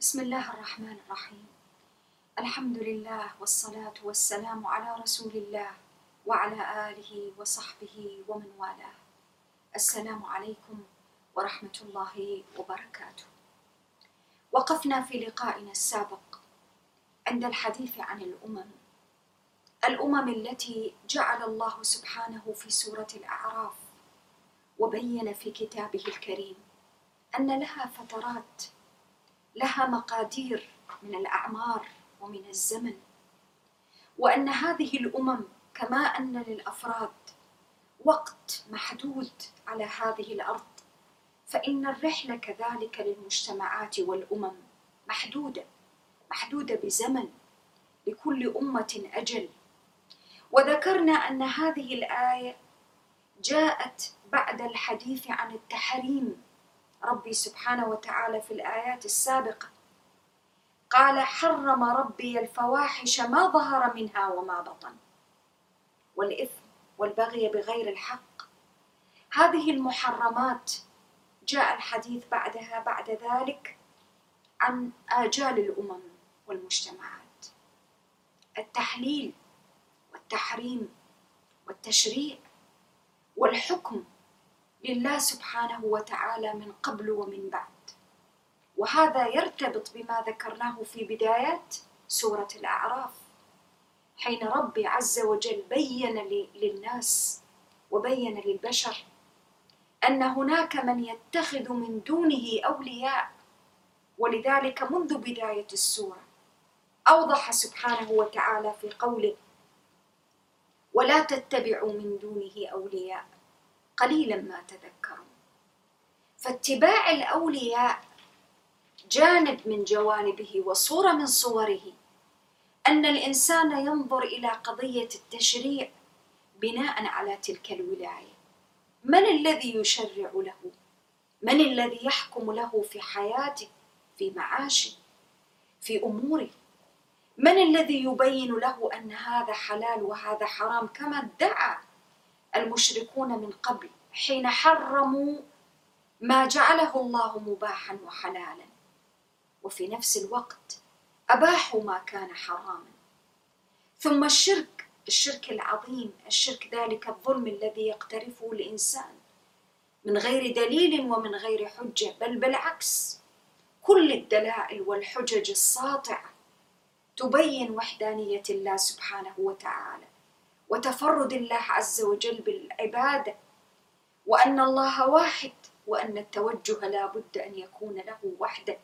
بسم الله الرحمن الرحيم. الحمد لله والصلاة والسلام على رسول الله وعلى آله وصحبه ومن والاه. السلام عليكم ورحمة الله وبركاته. وقفنا في لقائنا السابق عند الحديث عن الأمم. الأمم التي جعل الله سبحانه في سورة الأعراف وبين في كتابه الكريم أن لها فترات لها مقادير من الأعمار ومن الزمن وأن هذه الأمم كما أن للأفراد وقت محدود على هذه الأرض فإن الرحلة كذلك للمجتمعات والأمم محدودة محدودة بزمن لكل أمة أجل. وذكرنا أن هذه الآية جاءت بعد الحديث عن التحريم ربي سبحانه وتعالى في الآيات السابقة. قال حرم ربي الفواحش ما ظهر منها وما بطن. والإثم والبغي بغير الحق. هذه المحرمات جاء الحديث بعدها بعد ذلك عن آجال الأمم والمجتمعات. التحليل والتحريم والتشريع والحكم لله سبحانه وتعالى من قبل ومن بعد. وهذا يرتبط بما ذكرناه في بدايات سورة الأعراف. حين ربي عز وجل بين للناس وبين للبشر أن هناك من يتخذ من دونه أولياء ولذلك منذ بداية السورة أوضح سبحانه وتعالى في قوله ولا تتبعوا من دونه أولياء. قليلا ما تذكرون فاتباع الأولياء جانب من جوانبه وصورة من صوره أن الإنسان ينظر إلى قضية التشريع بناء على تلك الولاية. من الذي يشرع له؟ من الذي يحكم له في حياته في معاشه في أموره؟ من الذي يبين له أن هذا حلال وهذا حرام كما ادعى المشركون من قبل حين حرموا ما جعله الله مباحا وحلالا. وفي نفس الوقت أباحوا ما كان حراما. ثم الشرك الشرك العظيم الشرك ذلك الظلم الذي يقترفه الإنسان. من غير دليل ومن غير حجة بل بالعكس. كل الدلائل والحجج الساطعة تبين وحدانية الله سبحانه وتعالى. وتفرد الله عز وجل بالعبادة وأن الله واحد وأن التوجه لا بد أن يكون له وحده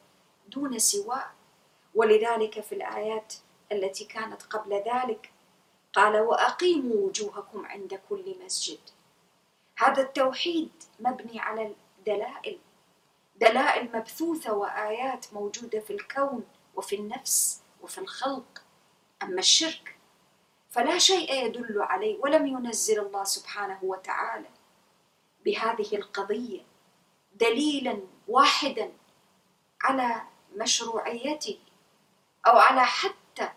دون سواه. ولذلك في الآيات التي كانت قبل ذلك قال وأقيموا وجوهكم عند كل مسجد. هذا التوحيد مبني على الدلائل دلائل مبثوثة وآيات موجودة في الكون وفي النفس وفي الخلق. أما الشرك فلا شيء يدل عليه ولم ينزل الله سبحانه وتعالى بهذه القضية دليلا واحدا على مشروعيته أو على حتى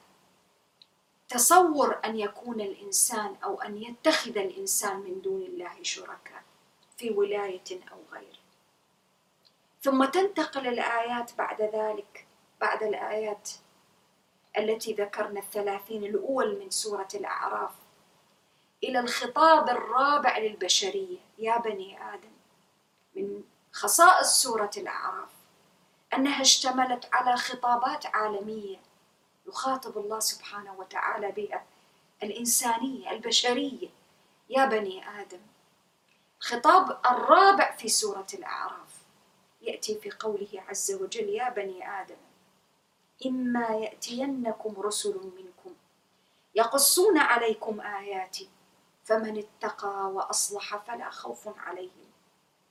تصور أن يكون الإنسان أو أن يتخذ الإنسان من دون الله شركاء في ولاية أو غيره ثم تنتقل الآيات بعد ذلك بعد الآيات التي ذكرنا الثلاثين الأول من سورة الأعراف. إلى الخطاب الرابع للبشرية. يا بني آدم من خصائص سورة الأعراف أنها اشتملت على خطابات عالمية يخاطب الله سبحانه وتعالى بها الإنسانية البشرية. يا بني آدم الخطاب الرابع في سورة الأعراف. يأتي في قوله عز وجل يا بني آدم إما يأتينكم رسل منكم يقصون عليكم آياتي فمن اتقى وأصلح فلا خوف عليهم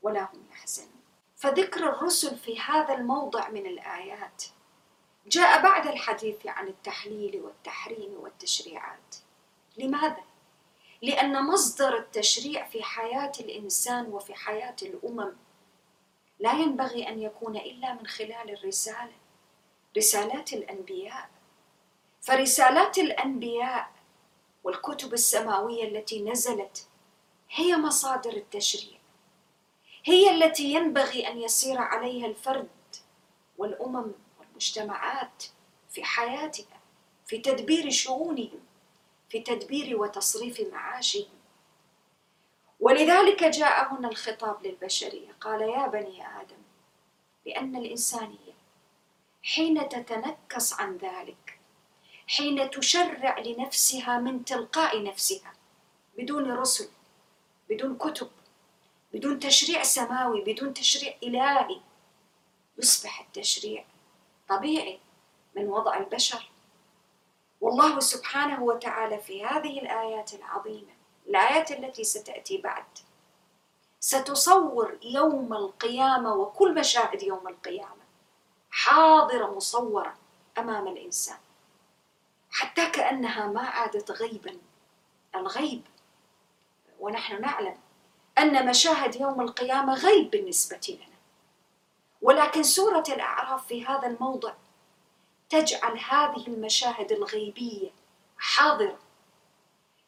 ولا هم يحزنون. فذكر الرسل في هذا الموضع من الآيات. جاء بعد الحديث عن التحليل والتحريم والتشريعات. لماذا؟ لأن مصدر التشريع في حياة الإنسان وفي حياة الأمم لا ينبغي أن يكون إلا من خلال الرسالة. رسالات الأنبياء. فرسالات الأنبياء والكتب السماوية التي نزلت هي مصادر التشريع هي التي ينبغي أن يسير عليها الفرد والأمم المجتمعات في حياتها في تدبير شؤونهم في تدبير وتصريف معاشهم. ولذلك جاء هنا الخطاب للبشرية. قال يا بني آدم لأن الانسانيه حين تتنكس عن ذلك حين تشرع لنفسها من تلقاء نفسها بدون رسل بدون كتب بدون تشريع سماوي بدون تشريع إلهي يصبح التشريع طبيعي من وضع البشر. والله سبحانه وتعالى في هذه الآيات العظيمة الآيات التي ستأتي بعد ستصور يوم القيامة وكل مشاهد يوم القيامة. حاضرة مصورة أمام الإنسان حتى كأنها ما عادت غيبا الغيب ونحن نعلم أن مشاهد يوم القيامة غيب بالنسبة لنا. ولكن سورة الأعراف في هذا الموضع تجعل هذه المشاهد الغيبية حاضرة.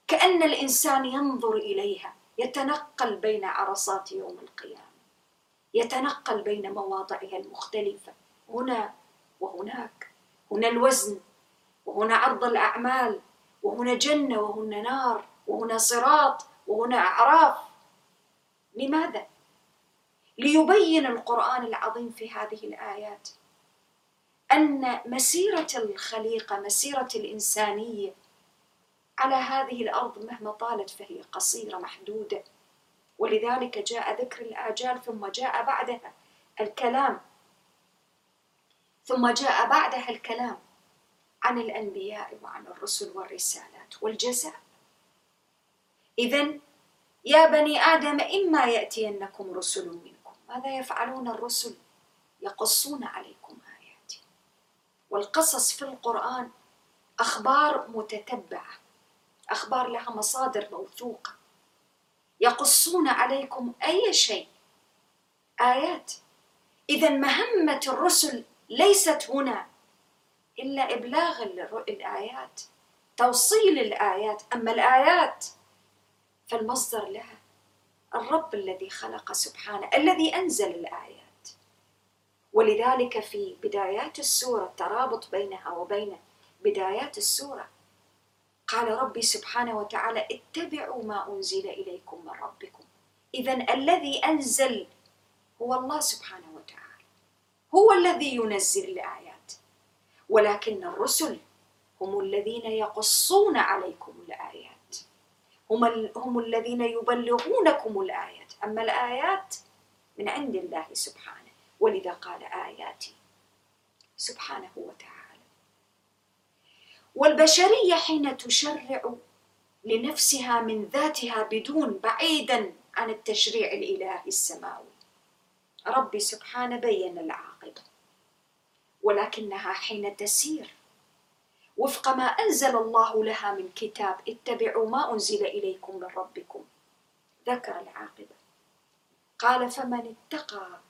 كأن الإنسان ينظر إليها يتنقل بين عرصات يوم القيامة يتنقل بين مواضعها المختلفة. هنا وهناك. هنا الوزن وهنا عرض الأعمال وهنا جنة وهنا نار وهنا صراط وهنا أعراف. لماذا؟ ليبين القرآن العظيم في هذه الآيات أن مسيرة الخليقة مسيرة الإنسانية على هذه الأرض مهما طالت فهي قصيرة محدودة. ولذلك جاء ذكر الآجال ثم جاء بعدها الكلام. ثم جاء بعدها الكلام عن الأنبياء وعن الرسل والرسالات والجزاء. اذا يا بني آدم إما يأتينكم رسل منكم ماذا يفعلون الرسل؟ يقصون عليكم آياتي. والقصص في القرآن أخبار متتبعة أخبار لها مصادر موثوقة. يقصون عليكم أي شيء؟ آيات. اذا مهمة الرسل ليست هنا إلا إبلاغ الآيات توصيل الآيات. أما الآيات فالمصدر لها الرب الذي خلق سبحانه الذي أنزل الآيات. ولذلك في بدايات السورة الترابط بينها وبين بدايات السورة قال ربي سبحانه وتعالى اتبعوا ما أنزل إليكم من ربكم. اذا الذي أنزل هو الله سبحانه هو الذي ينزل الآيات. ولكن الرسل هم الذين يقصون عليكم الآيات. هم, هم الذين يبلغونكم الآيات. أما الآيات من عند الله سبحانه. ولذا قال آياتي سبحانه وتعالى. والبشرية حين تشرع لنفسها من ذاتها بدون بعيدا عن التشريع الإلهي السماوي. ربي سبحانه بين العاقبة ولكنها حين تسير. وفق ما أنزل الله لها من كتاب اتبعوا ما أنزل إليكم من ربكم ذكر العاقبة. قال فمن اتقى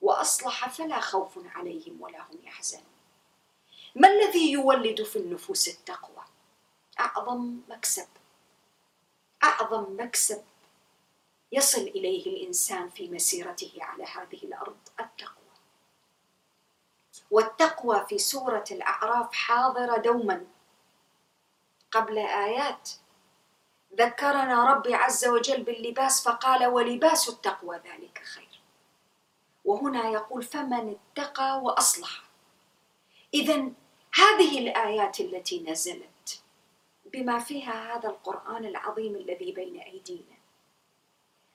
وأصلح فلا خوف عليهم ولا هم يحزنون. ما الذي يولد في النفوس التقوى؟ أعظم مكسب. أعظم مكسب. يصل إليه الإنسان في مسيرته على هذه الأرض التقوى. والتقوى في سورة الأعراف حاضرة دوما. قبل آيات ذكرنا ربي عز وجل باللباس فقال ولباس التقوى ذلك خير وهنا يقول فمن اتقى وأصلح إذا هذه الآيات التي نزلت بما فيها هذا القرآن العظيم الذي بين أيدينا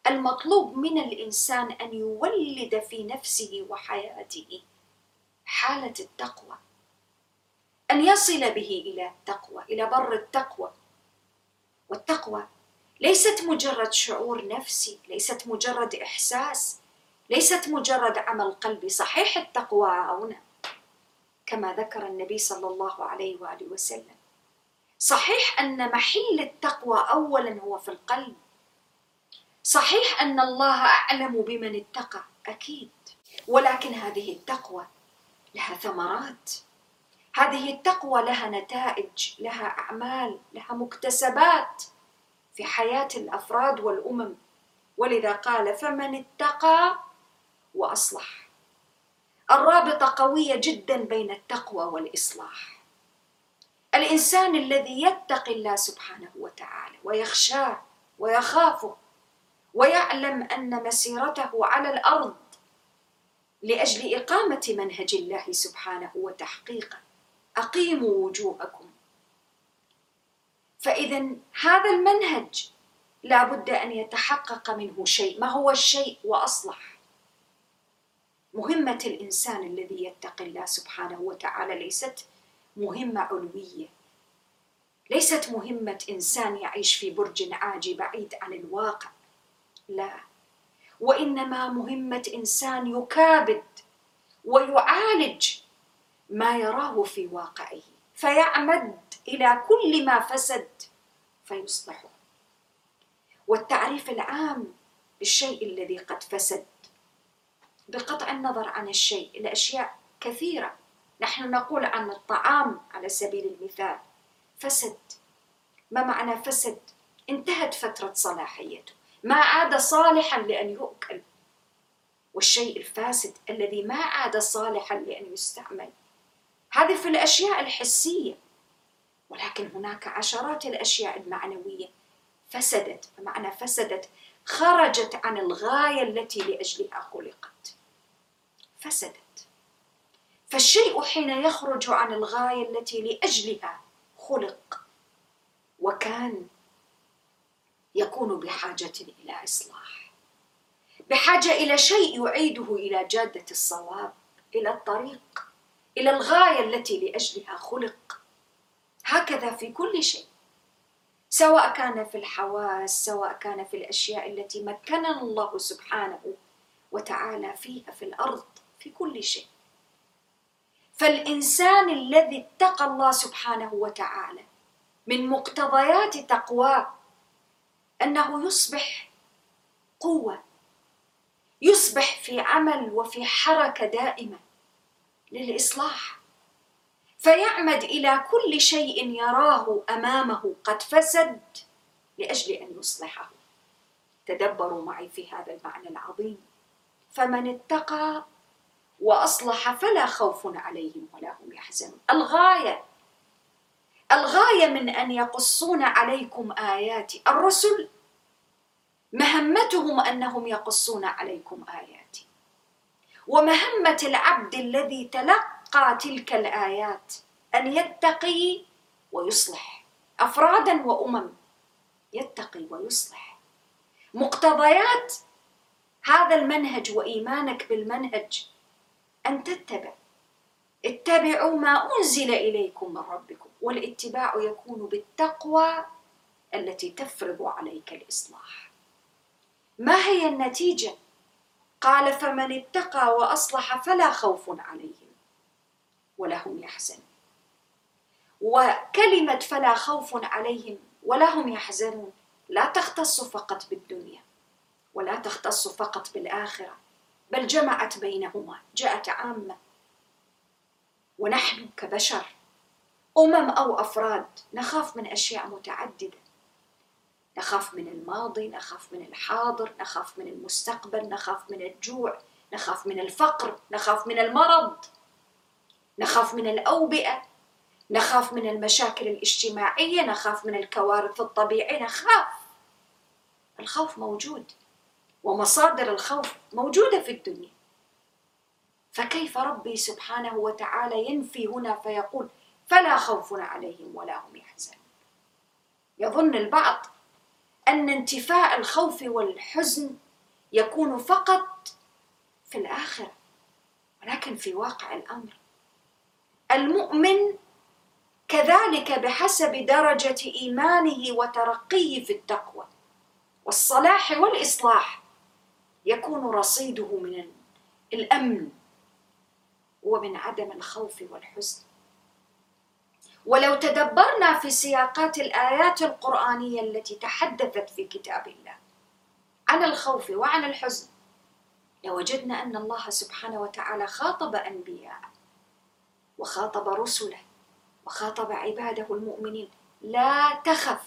المطلوب من الإنسان أن يولد في نفسه وحياته حالة التقوى أن يصل به إلى التقوى إلى بر التقوى. والتقوى ليست مجرد شعور نفسي ليست مجرد إحساس ليست مجرد عمل قلبي. صحيح التقوى هنا كما ذكر النبي صلى الله عليه وآله وسلم. صحيح أن محل التقوى أولا هو في القلب صحيح أن الله أعلم بمن اتقى أكيد. ولكن هذه التقوى لها ثمرات. هذه التقوى لها نتائج لها أعمال لها مكتسبات في حياة الأفراد والأمم. ولذا قال فمن اتقى وأصلح. الرابطة قوية جدا بين التقوى والإصلاح. الإنسان الذي يتقي الله سبحانه وتعالى ويخشاه ويخافه ويعلم أن مسيرته على الأرض لأجل إقامة منهج الله سبحانه وتحقيقه أقيموا وجوهكم. فإذا هذا المنهج لا بد أن يتحقق منه شيء. ما هو الشيء وأصلح مهمة الإنسان الذي يتقي الله سبحانه وتعالى ليست مهمة علوية. ليست مهمة إنسان يعيش في برج عاجي بعيد عن الواقع. لا. وإنما مهمة إنسان يكابد ويعالج ما يراه في واقعه فيعمد إلى كل ما فسد فيصلحه. والتعريف العام للشيء الذي قد فسد بقطع النظر عن الشيء الأشياء كثيرة. نحن نقول عن الطعام على سبيل المثال فسد. ما معنى فسد؟ انتهت فترة صلاحيته. ما عاد صالحا لأن يؤكل. والشيء الفاسد الذي ما عاد صالحا لأن يستعمل. هذه في الأشياء الحسية. ولكن هناك عشرات الأشياء المعنوية فسدت. بمعنى فسدت خرجت عن الغاية التي لأجلها خلقت. فسدت. فالشيء حين يخرج عن الغاية التي لأجلها خلق. وكان يكون بحاجة إلى إصلاح. بحاجة إلى شيء يعيده إلى جادة الصواب إلى الطريق إلى الغاية التي لأجلها خلق. هكذا في كل شيء سواء كان في الحواس سواء كان في الأشياء التي مكننا الله سبحانه وتعالى فيها في الأرض في كل شيء. فالإنسان الذي اتقى الله سبحانه وتعالى من مقتضيات تقواه أنه يصبح قوة يصبح في عمل وفي حركة دائمة للإصلاح. فيعمد إلى كل شيء يراه أمامه قد فسد لأجل أن يصلحه. تدبروا معي في هذا المعنى العظيم. فمن اتقى وأصلح فلا خوف عليهم ولا هم يحزنون. الغاية الغاية من أن يقصون عليكم آياتي. الرسل مهمتهم أنهم يقصون عليكم آياتي. ومهمة العبد الذي تلقى تلك الآيات أن يتقي ويصلح. أفرادا وأمم يتقي ويصلح. مقتضيات هذا المنهج وإيمانك بالمنهج أن تتبع. اتبعوا ما أنزل إليكم من ربكم. والاتباع يكون بالتقوى التي تفرض عليك الإصلاح. ما هي النتيجة؟ قال فمن اتقى وأصلح فلا خوف عليه ولا هم يحزنون. وكلمة فلا خوف عليهم ولا هم يحزنون لا تختص فقط بالدنيا ولا تختص فقط بالآخرة بل جمعت بينهما جاءت عامة. ونحن كبشر أمم أو أفراد نخاف من أشياء متعددة نخاف من الماضي نخاف من الحاضر نخاف من المستقبل نخاف من الجوع نخاف من الفقر نخاف من المرض نخاف من الأوبئة نخاف من المشاكل الاجتماعية نخاف من الكوارث الطبيعية نخاف الخوف موجود ومصادر الخوف موجودة في الدنيا فكيف ربي سبحانه وتعالى ينفي هنا فيقول فلا خوف عليهم ولا هم يحزنون. يظن البعض أن انتفاء الخوف والحزن يكون فقط في الآخرة ولكن في واقع الأمر. المؤمن كذلك بحسب درجة إيمانه وترقيه في التقوى والصلاح والإصلاح يكون رصيده من الأمن ومن عدم الخوف والحزن. ولو تدبرنا في سياقات الآيات القرآنية التي تحدثت في كتاب الله. عن الخوف وعن الحزن. لوجدنا أن الله سبحانه وتعالى خاطب أنبياءه وخاطب رسله. وخاطب عباده المؤمنين. لا تخف.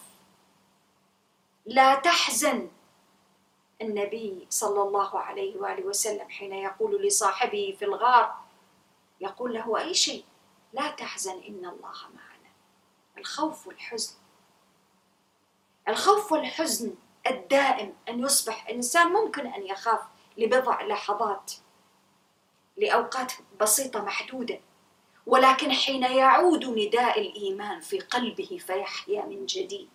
لا تحزن. النبي صلى الله عليه وآله وسلم حين يقول لصاحبه في الغار يقول له أي شيء؟ لا تحزن إن الله معنا الخوف والحزن. الخوف والحزن الدائم أن يصبح الإنسان ممكن أن يخاف لبضع لحظات لأوقات بسيطة محدودة ولكن حين يعود نداء الإيمان في قلبه فيحيا من جديد.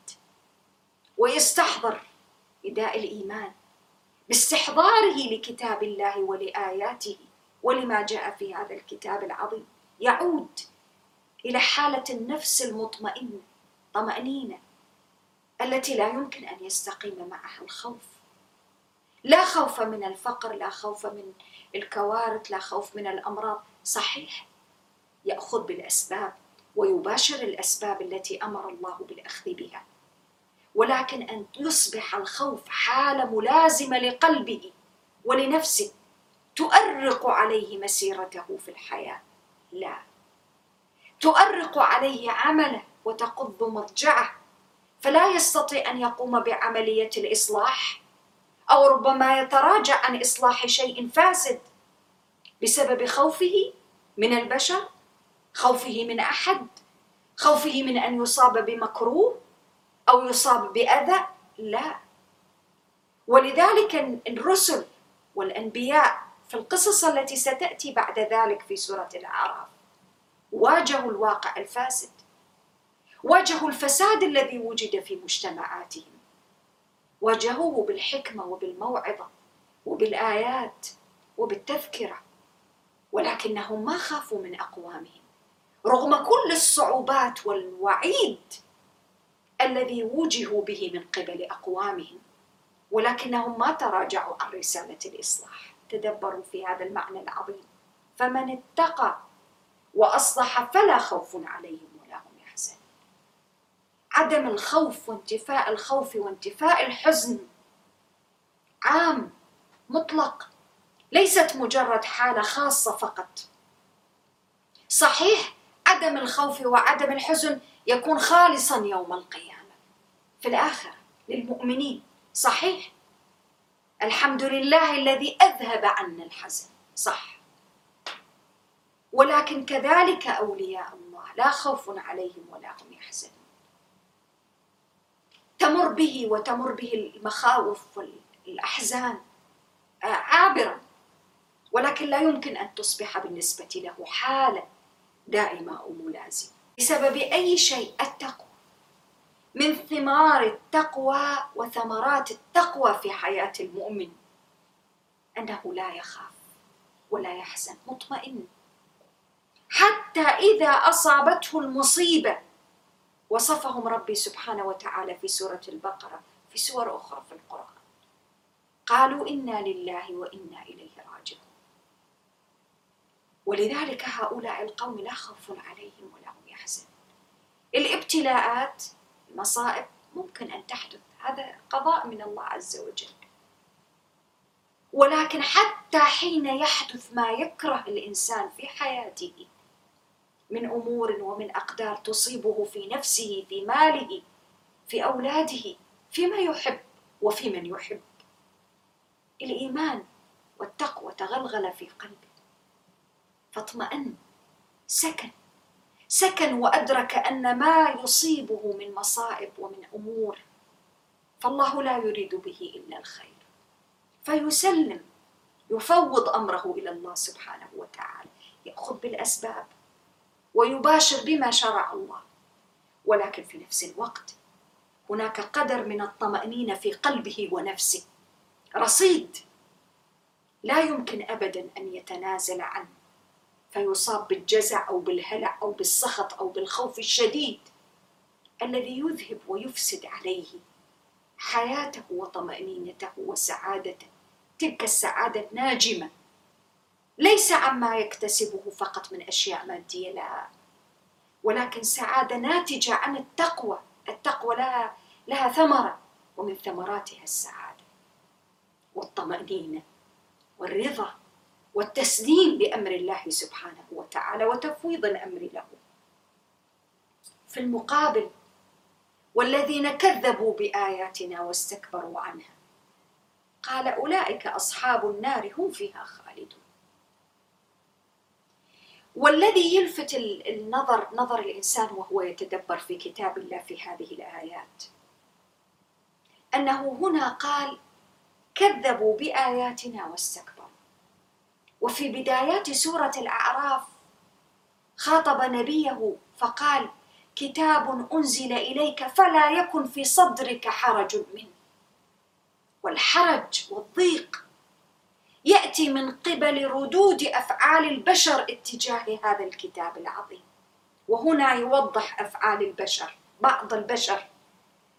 ويستحضر نداء الإيمان باستحضاره لكتاب الله ولآياته ولما جاء في هذا الكتاب العظيم. يعود إلى حالة النفس المطمئنة طمأنينة التي لا يمكن أن يستقيم معها الخوف. لا خوف من الفقر لا خوف من الكوارث لا خوف من الأمراض. صحيح يأخذ بالأسباب ويباشر الأسباب التي أمر الله بالأخذ بها. ولكن أن يصبح الخوف حالة ملازمة لقلبه ولنفسه تؤرق عليه مسيرته في الحياة. لا. تؤرق عليه عمله وتقض مضجعه فلا يستطيع أن يقوم بعملية الإصلاح أو ربما يتراجع عن إصلاح شيء فاسد بسبب خوفه من البشر خوفه من أحد خوفه من أن يصاب بمكروه أو يصاب بأذى. لا. ولذلك الرسل والأنبياء في القصص التي ستأتي بعد ذلك في سورة الأعراف واجهوا الواقع الفاسد. واجهوا الفساد الذي وجد في مجتمعاتهم. واجهوه بالحكمة وبالموعظة وبالآيات وبالتذكرة ولكنهم ما خافوا من أقوامهم. رغم كل الصعوبات والوعيد الذي وجهوا به من قبل أقوامهم ولكنهم ما تراجعوا عن رسالة الإصلاح. تدبروا في هذا المعنى العظيم. فمن اتقى وأصلح فلا خوف عليهم عدم الخوف وانتفاء الخوف وانتفاء الحزن عام مطلق ليست مجرد حالة خاصة فقط. صحيح عدم الخوف وعدم الحزن يكون خالصا يوم القيامة. في الآخرة للمؤمنين. صحيح. الحمد لله الذي أذهب عنا الحزن. صح. ولكن كذلك أولياء الله لا خوف عليهم ولا هم يحزنون. تمر به وتمر به المخاوف والأحزان آه، عابرة ولكن لا يمكن أن تصبح بالنسبة له حالة دائمة أو ملازمة بسبب أي شيء؟ التقوى. من ثمار التقوى وثمرات التقوى في حياة المؤمن أنه لا يخاف ولا يحزن مطمئن. حتى إذا أصابته المصيبة. وصفهم ربي سبحانه وتعالى في سورة البقرة في سور أخرى في القرآن. قالوا إنا لله وإنا إليه راجعون. ولذلك هؤلاء القوم لا خوف عليهم ولا هم يحزنون. الابتلاءات المصائب ممكن أن تحدث. هذا قضاء من الله عز وجل. ولكن حتى حين يحدث ما يكره الإنسان في حياته من أمور ومن أقدار تصيبه في نفسه في ماله في أولاده فيما يحب وفي من يحب. الإيمان والتقوى تغلغل في قلبه. فاطمأن سكن. سكن وأدرك أن ما يصيبه من مصائب ومن أمور فالله لا يريد به إلا الخير. فيسلم يفوض أمره إلى الله سبحانه وتعالى. يأخذ بالأسباب. ويباشر بما شرع الله. ولكن في نفس الوقت هناك قدر من الطمأنينة في قلبه ونفسه. رصيد. لا يمكن أبدا أن يتنازل عنه. فيصاب بالجزع أو بالهلع أو بالسخط أو بالخوف الشديد الذي يذهب ويفسد عليه حياته وطمأنينته وسعادته. تلك السعادة ناجمة. ليس عما يكتسبه فقط من أشياء مادية لا. ولكن سعادة ناتجة عن التقوى. التقوى لها لها ثمرة ومن ثمراتها السعادة والطمأنينة والرضا والتسليم بامر الله سبحانه وتعالى وتفويض الأمر له. في المقابل والذين كذبوا بآياتنا واستكبروا عنها قال أولئك أصحاب النار هم فيها خالدون. والذي يلفت النظر نظر الإنسان وهو يتدبر في كتاب الله في هذه الآيات. أنه هنا قال كذبوا بآياتنا واستكبروا. وفي بدايات سورة الأعراف خاطب نبيه فقال كتاب أنزل إليك فلا يكن في صدرك حرج منه. والحرج والضيق يأتي من قبل ردود أفعال البشر اتجاه هذا الكتاب العظيم. وهنا يوضح أفعال البشر بعض البشر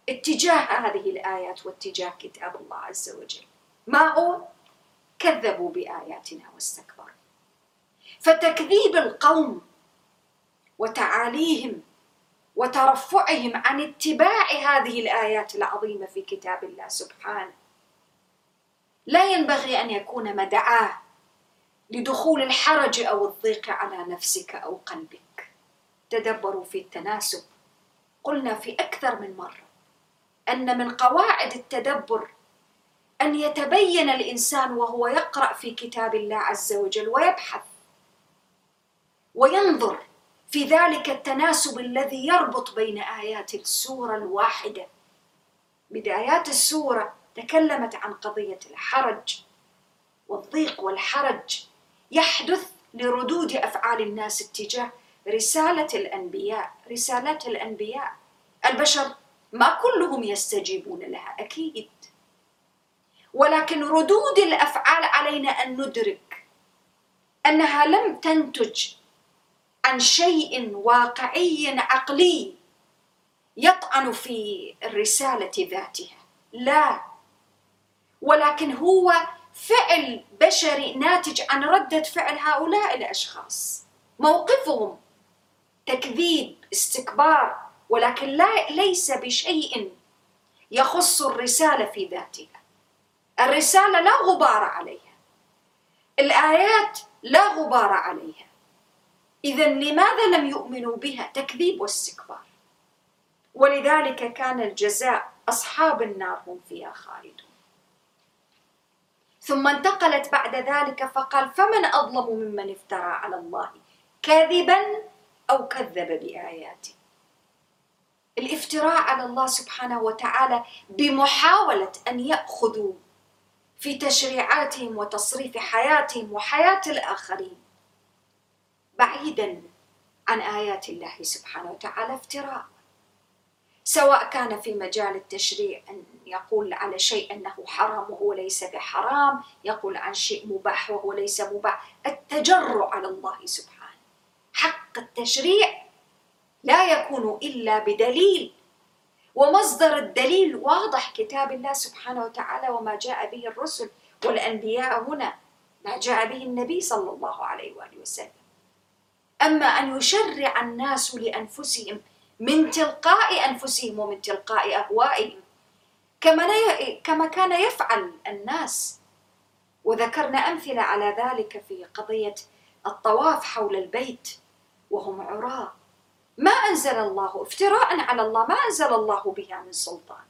اتجاه هذه الآيات واتجاه كتاب الله عز وجل. ما هو؟ كذبوا بآياتنا واستكبروا. فتكذيب القوم وتعاليهم وترفعهم عن اتباع هذه الآيات العظيمة في كتاب الله سبحانه لا ينبغي أن يكون مدعاه لدخول الحرج أو الضيق على نفسك أو قلبك. تدبروا في التناسب. قلنا في أكثر من مرة أن من قواعد التدبر أن يتبين الإنسان وهو يقرأ في كتاب الله عز وجل ويبحث وينظر في ذلك التناسب الذي يربط بين آيات السورة الواحدة. بدايات السورة تكلمت عن قضية الحرج والضيق والحرج يحدث لردود أفعال الناس اتجاه رسالة الأنبياء رسالات الأنبياء. البشر ما كلهم يستجيبون لها أكيد. ولكن ردود الأفعال علينا أن ندرك أنها لم تنتج عن شيء واقعي عقلي يطعن في الرسالة ذاتها. لا. ولكن هو فعل بشري ناتج عن ردة فعل هؤلاء الأشخاص. موقفهم تكذيب استكبار ولكن لا ليس بشيء يخص الرسالة في ذاتها. الرسالة لا غبار عليها. الآيات لا غبار عليها. اذا لماذا لم يؤمنوا بها؟ تكذيب واستكبار. ولذلك كان الجزاء أصحاب النار هم فيها خالدون. ثم انتقلت بعد ذلك فقال فمن أظلم ممن افترى على الله كذبا أو كذب باياته الافتراء على الله سبحانه وتعالى بمحاولة أن يأخذوا في تشريعاتهم وتصريف حياتهم وحياة الآخرين بعيدا عن آيات الله سبحانه وتعالى افتراء سواء كان في مجال التشريع أن يقول على شيء أنه حرام وهو ليس بحرام، يقول عن شيء مباح وهو ليس مباح، التجرع على الله سبحانه. حق التشريع لا يكون إلا بدليل ومصدر الدليل واضح كتاب الله سبحانه وتعالى وما جاء به الرسل والأنبياء هنا ما جاء به النبي صلى الله عليه وآله وسلم. أما أن يشرع الناس لأنفسهم من تلقاء أنفسهم ومن تلقاء اهوائهم كما كما كان يفعل الناس. وذكرنا أمثلة على ذلك في قضية الطواف حول البيت وهم عراة ما أنزل الله افتراء على الله ما أنزل الله بها من سلطان.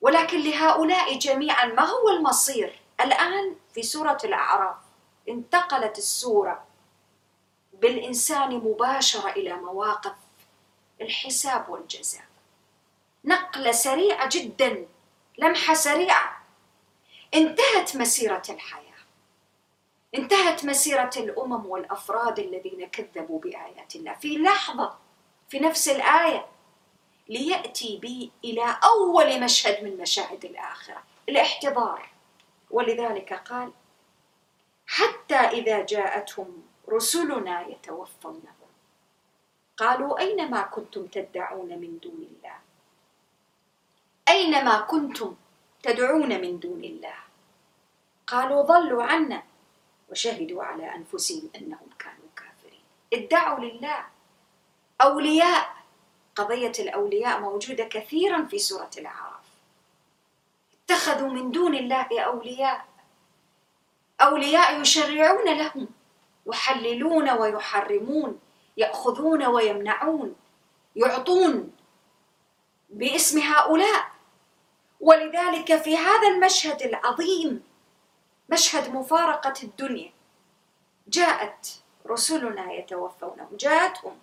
ولكن لهؤلاء جميعا ما هو المصير؟ الآن في سورة الأعراف انتقلت السورة بالإنسان مباشرة إلى مواقف الحساب والجزاء. نقلة سريعة جدا لمحة سريعة. انتهت مسيرة الحياة. انتهت مسيرة الأمم والأفراد الذين كذبوا بآيات الله. في لحظة في نفس الآية ليأتي بي إلى أول مشهد من مشاهد الآخرة الاحتضار. ولذلك قال حتى إذا جاءتهم رسلنا يتوفونهم. قالوا أين ما كنتم تدعون من دون الله؟ أين ما كنتم تدعون من دون الله؟ قالوا ضلوا عنا وشهدوا على أنفسهم أنهم كانوا كافرين. ادعوا لله. أولياء. قضية الأولياء موجودة كثيرا في سورة الأعراف. اتخذوا من دون الله أولياء. أولياء يشرعون لهم يحللون ويحرمون يأخذون ويمنعون يعطون باسم هؤلاء. ولذلك في هذا المشهد العظيم مشهد مفارقة الدنيا جاءت رسلنا يتوفونهم جاءتهم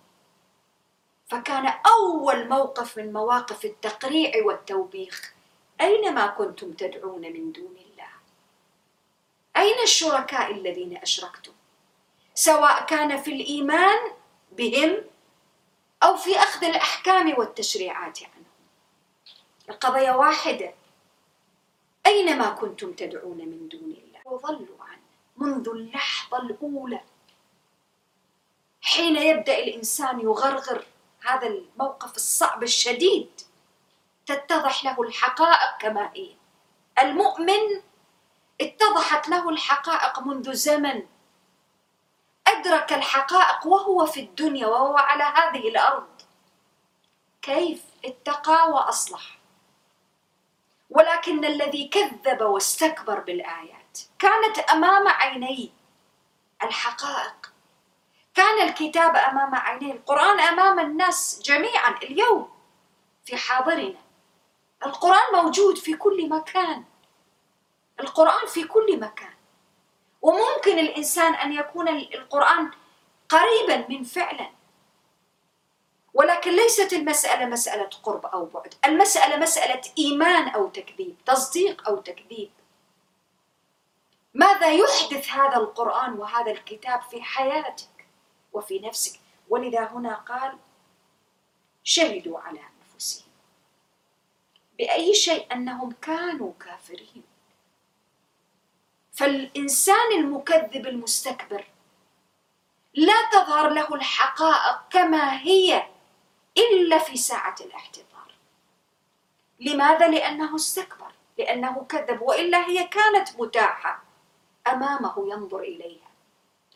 فكان أول موقف من مواقف التقريع والتوبيخ أينما كنتم تدعون من دون الله؟ أين الشركاء الذين أشركتم؟ سواء كان في الإيمان بهم أو في أخذ الأحكام والتشريعات عنهم القضية واحدة. أينما كنتم تدعون من دون الله؟ وظلوا عنه منذ اللحظة الأولى. حين يبدأ الإنسان يغرغر هذا الموقف الصعب الشديد. تتضح له الحقائق كما هي. المؤمن اتضحت له الحقائق منذ زمن. أدرك الحقائق وهو في الدنيا وهو على هذه الأرض. كيف اتقى وأصلح؟ ولكن الذي كذب واستكبر بالآيات. كانت أمام عينيه الحقائق. كان الكتاب أمام عينيه القرآن أمام الناس جميعا اليوم في حاضرنا. القرآن موجود في كل مكان. القرآن في كل مكان. وممكن الإنسان أن يكون القرآن قريبا من فعلا. ولكن ليست المسألة مسألة قرب أو بعد. المسألة مسألة إيمان أو تكذيب تصديق أو تكذيب. ماذا يحدث هذا القرآن وهذا الكتاب في حياتك وفي نفسك؟ ولذا هنا قال شهدوا على أنفسهم. بأي شيء؟ أنهم كانوا كافرين. فالإنسان المكذب المستكبر لا تظهر له الحقائق كما هي. إلا في ساعة الاحتضار. لماذا؟ لأنه استكبر لأنه كذب وإلا هي كانت متاحة أمامه ينظر إليها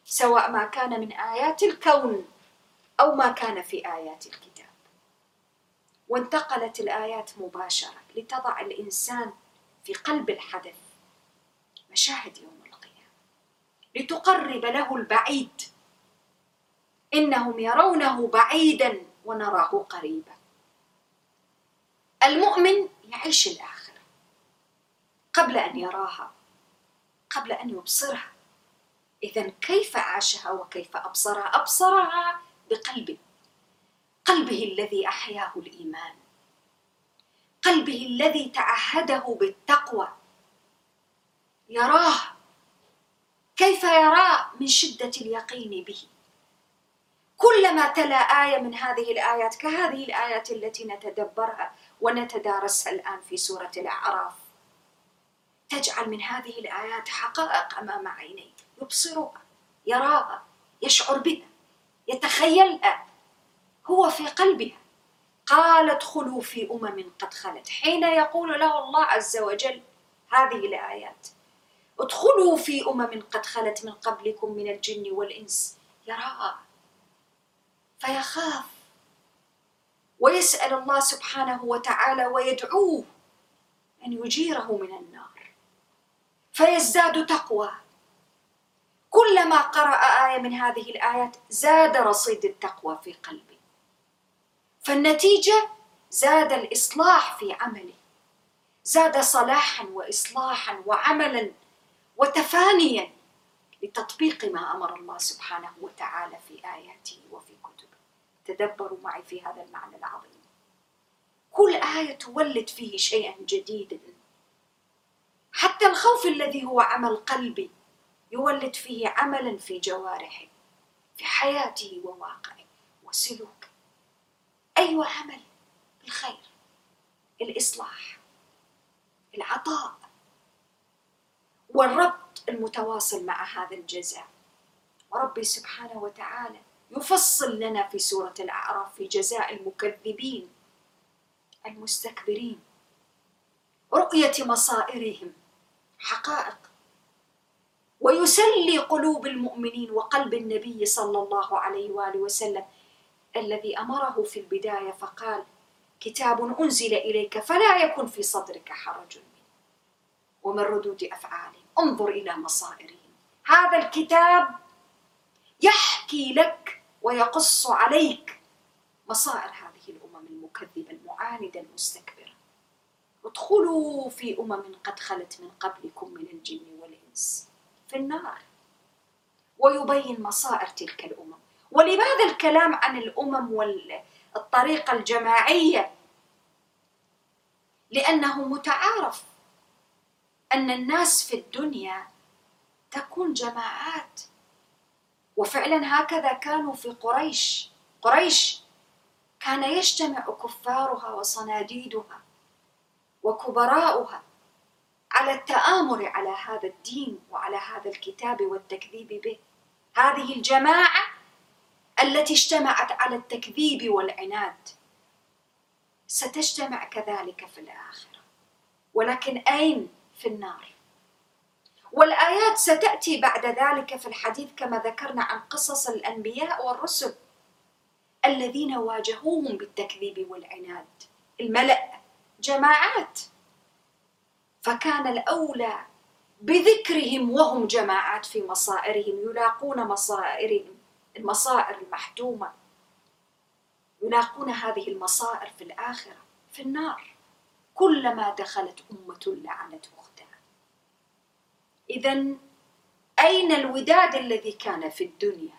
سواء ما كان من آيات الكون أو ما كان في آيات الكتاب. وانتقلت الآيات مباشرة لتضع الإنسان في قلب الحدث مشاهد يوم القيامة لتقرب له البعيد. إنهم يرونه بعيدا. ونراه قريبا. المؤمن يعيش الآخرة قبل أن يراها قبل أن يبصرها. إذا كيف عاشها وكيف أبصرها؟ أبصرها بقلبه. قلبه الذي أحياه الإيمان. قلبه الذي تعهده بالتقوى. يراه. كيف يراه من شدة اليقين به. كلما تلا آية من هذه الآيات كهذه الآيات التي نتدبرها ونتدارسها الآن في سورة الأعراف. تجعل من هذه الآيات حقائق أمام عينيه يبصرها يراها يشعر بها يتخيلها. هو في قلبها. قال ادخلوا في أمم قد خلت. حين يقول له الله عز وجل هذه الآيات. ادخلوا في أمم قد خلت من قبلكم من الجن والإنس. يراها. فيخاف. ويسأل الله سبحانه وتعالى ويدعوه أن يجيره من النار. فيزداد تقوى. كلما قرأ آية من هذه الآيات زاد رصيد التقوى في قلبه. فالنتيجة زاد الإصلاح في عمله. زاد صلاحا وإصلاحا وعملا وتفانيا لتطبيق ما أمر الله سبحانه وتعالى في كتبه تدبروا معي في هذا المعنى العظيم. كل آية تولد فيه شيئا جديدا. حتى الخوف الذي هو عمل قلبي يولد فيه عملا في جوارحه في حياته وواقعه وسلوكه أيوه عمل الخير الإصلاح العطاء. والربط المتواصل مع هذا الجزاء. وربي سبحانه وتعالى يفصل لنا في سورة الأعراف في جزاء المكذبين المستكبرين رؤية مصائرهم حقائق. ويسلي قلوب المؤمنين وقلب النبي صلى الله عليه وآله وسلم الذي أمره في البداية فقال كتاب أنزل إليك فلا يكن في صدرك حرج ومن ردود أفعالهم انظر إلى مصائرهم. هذا الكتاب يحكي لك ويقص عليك مصائر هذه الأمم المكذبة المعاندة المستكبرة. ادخلوا في أمم قد خلت من قبلكم من الجن والإنس في النار. ويبين مصائر تلك الأمم. ولماذا الكلام عن الأمم والطريقة الجماعية. لأنه متعارف أن الناس في الدنيا تكون جماعات. وفعلا هكذا كانوا في قريش. قريش كان يجتمع كفارها وصناديدها وكبراؤها على التآمر على هذا الدين وعلى هذا الكتاب والتكذيب به. هذه الجماعة التي اجتمعت على التكذيب والعناد ستجتمع كذلك في الآخرة. ولكن أين؟ في النار. والآيات ستأتي بعد ذلك في الحديث كما ذكرنا عن قصص الأنبياء والرسل الذين واجهوهم بالتكذيب والعناد. الملأ جماعات. فكان الأولى بذكرهم وهم جماعات في مصائرهم يلاقون مصائرهم المصائر المحتومة يلاقون هذه المصائر في الآخرة في النار. كلما دخلت أمة لعنت أختها إذا أين الوداد الذي كان في الدنيا؟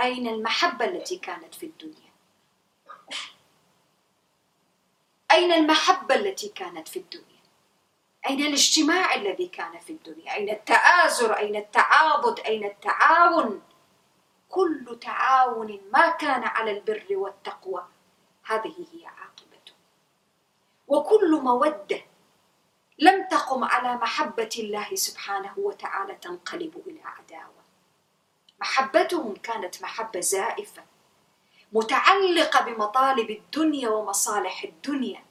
أين المحبة التي كانت في الدنيا؟ أين المحبة التي كانت في الدنيا؟ أين الاجتماع الذي كان في الدنيا؟ أين التآزر؟ أين التعاضد أين التعاون؟ كل تعاون ما كان على البر والتقوى هذه هي عاقبته. وكل مودة لم تقم على محبة الله سبحانه وتعالى تنقلب إلى عداوة. محبتهم كانت محبة زائفة متعلقة بمطالب الدنيا ومصالح الدنيا.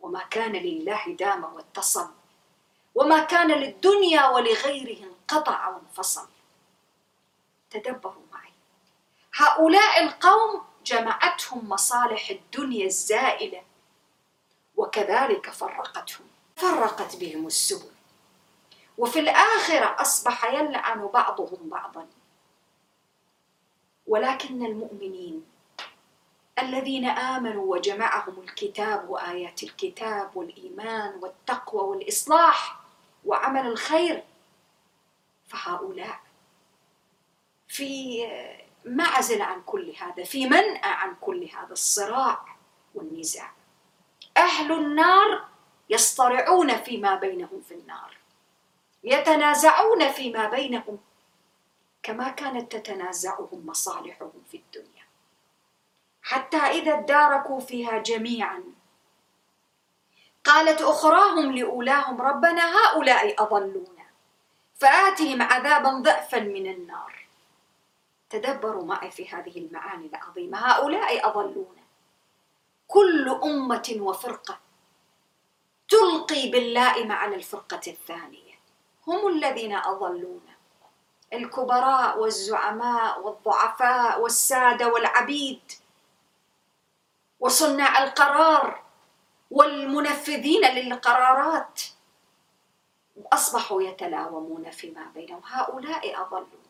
وما كان لله دام واتصل وما كان للدنيا ولغيره انقطع وانفصل تدبروا معي. هؤلاء القوم جمعتهم مصالح الدنيا الزائلة وكذلك فرقتهم. فرقت بهم السبل. وفي الآخرة أصبح يلعن بعضهم بعضا. ولكن المؤمنين الذين آمنوا وجمعهم الكتاب وآيات الكتاب والإيمان والتقوى والإصلاح وعمل الخير فهؤلاء في معزل عن كل هذا في منأى عن كل هذا الصراع والنزاع. أهل النار يصطرعون فيما بينهم في النار يتنازعون فيما بينهم كما كانت تتنازعهم مصالحهم في الدنيا. حتى إذا اداركوا فيها جميعا قالت أخراهم لأولاهم ربنا هؤلاء أضلونا فآتهم عذابا ضعفا من النار. تدبروا معي في هذه المعاني العظيمة. هؤلاء أضلونا. كل أمة وفرقة تلقي باللائم على الفرقة الثانية. هم الذين أضلونا. الكبراء والزعماء والضعفاء والسادة والعبيد. وصناع القرار والمنفذين للقرارات. أصبحوا يتلاومون فيما بينهم. هؤلاء أضلوا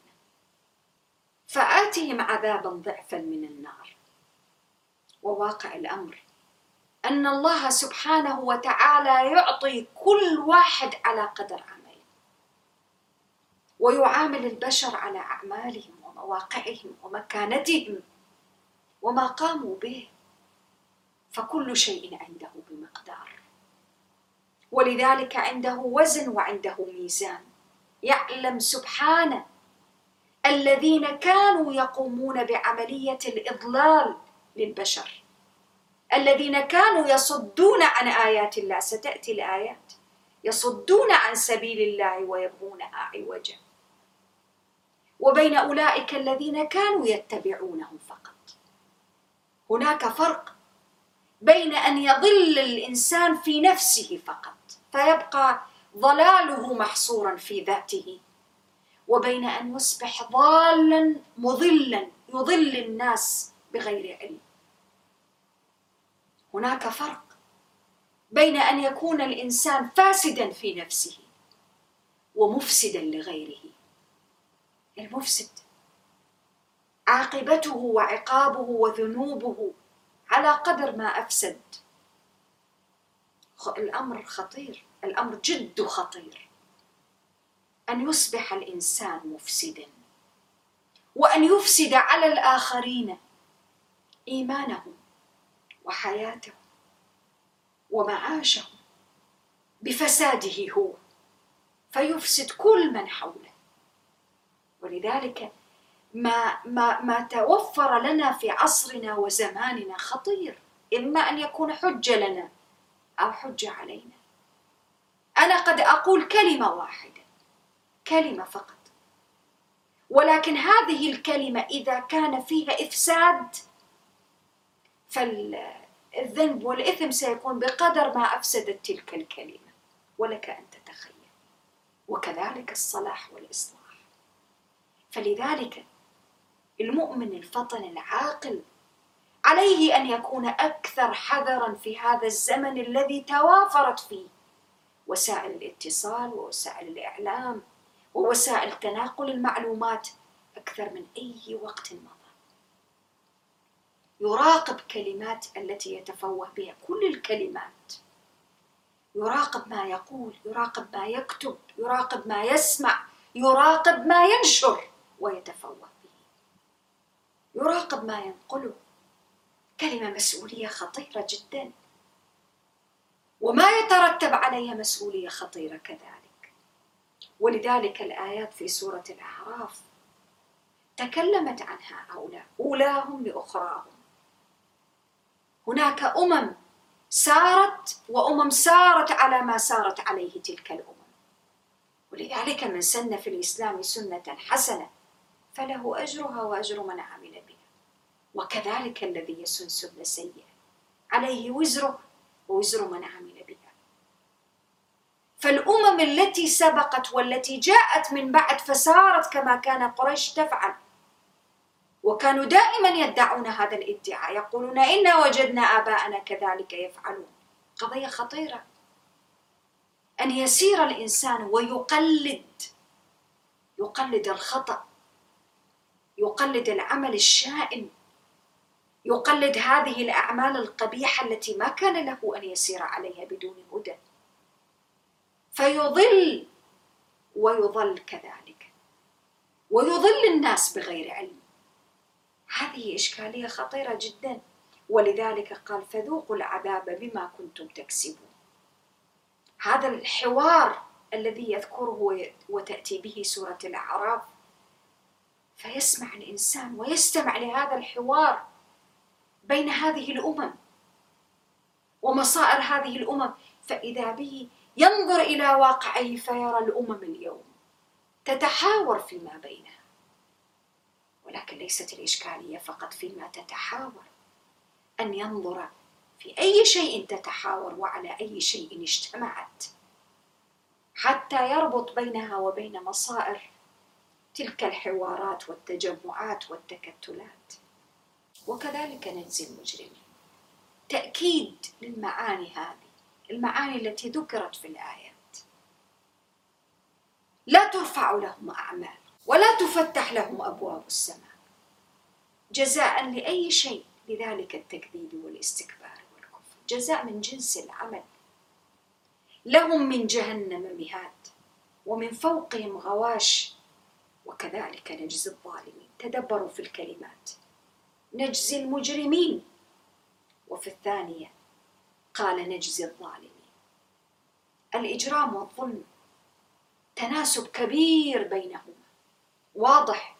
فآتهم عذابا ضعفا من النار. وواقع الأمر أن الله سبحانه وتعالى يعطي كل واحد على قدر عمله. ويعامل البشر على أعمالهم ومواقعهم ومكانتهم وما قاموا به. فكل شيء عنده بمقدار. ولذلك عنده وزن وعنده ميزان. يعلم سبحانه الذين كانوا يقومون بعملية الإضلال للبشر. الذين كانوا يصدون عن آيات الله. ستأتي الآيات. يصدون عن سبيل الله ويبغونها عوجا. وبين أولئك الذين كانوا يتبعونهم فقط. هناك فرق بين أن يضل الإنسان في نفسه فقط فيبقى ضلاله محصورا في ذاته وبين أن يصبح ضالا مضلا يضل الناس بغير علم. هناك فرق بين أن يكون الإنسان فاسدا في نفسه ومفسدا لغيره. المفسد عاقبته وعقابه وذنوبه على قدر ما أفسد. الأمر خطير الأمر جد خطير. أن يصبح الإنسان مفسدا وأن يفسد على الآخرين إيمانهم وحياتهم ومعاشهم بفساده هو فيفسد كل من حوله. ولذلك ما ما ما توفر لنا في عصرنا وزماننا خطير إما أن يكون حجه لنا أو حجه علينا. أنا قد أقول كلمة واحدة كلمة فقط. ولكن هذه الكلمة إذا كان فيها إفساد فالذنب والإثم سيكون بقدر ما أفسدت تلك الكلمة ولك أن تتخيل. وكذلك الصلاح والإصلاح. فلذلك المؤمن الفطن العاقل عليه أن يكون أكثر حذرا في هذا الزمن الذي توافرت فيه وسائل الاتصال ووسائل الإعلام ووسائل تناقل المعلومات أكثر من أي وقت مضى يراقب كلمات التي يتفوه بها. كل الكلمات. يراقب ما يقول يراقب ما يكتب يراقب ما يسمع يراقب ما ينشر ويتفوه به. يراقب ما ينقله. كلمة مسؤولية خطيرة جدا. وما يترتب عليها مسؤولية خطيرة كذلك. ولذلك الآيات في سورة الأعراف تكلمت عن هؤلاء. أولاهم لأخراهم. هناك أمم سارت وأمم سارت على ما سارت عليه تلك الأمم. ولذلك من سن في الإسلام سنة حسنة فله أجرها وأجر من عمل بها. وكذلك الذي يسن سنة سيئة عليه وزره ووزر من عمل بها. فالأمم التي سبقت والتي جاءت من بعد فسارت كما كان قريش تفعل. وكانوا دائما يدعون هذا الادعاء يقولون إنا وجدنا آباءنا كذلك يفعلون. قضية خطيرة. أن يسير الإنسان ويقلد يقلد الخطأ يقلد العمل الشائن يقلد هذه الأعمال القبيحة التي ما كان له أن يسير عليها بدون هدى. فيضل ويضل كذلك. ويضل الناس بغير علم. هذه إشكالية خطيرة جدا. ولذلك قال فذوقوا العذاب بما كنتم تكسبون. هذا الحوار الذي يذكره وتأتي به سورة الأعراف فيسمع الإنسان ويستمع لهذا الحوار بين هذه الأمم ومصائر هذه الأمم. فإذا به ينظر إلى واقعه فيرى الأمم اليوم تتحاور فيما بينها. ولكن ليست الإشكالية فقط فيما تتحاور. أن ينظر في أي شيء تتحاور وعلى أي شيء اجتمعت. حتى يربط بينها وبين مصائر تلك الحوارات والتجمعات والتكتلات. وكذلك نجزي المجرمين. تأكيد للمعاني هذه المعاني التي ذكرت في الآيات. لا ترفع لهم أعمال. ولا تفتح لهم أبواب السماء. جزاء لأي شيء لذلك التكذيب والاستكبار والكفر. جزاء من جنس العمل. لهم من جهنم مهاد ومن فوقهم غواش وكذلك نجزي الظالمين. تدبروا في الكلمات. نجزي المجرمين. وفي الثانية قال نجزي الظالمين. الإجرام والظلم تناسب كبير بينهما واضح.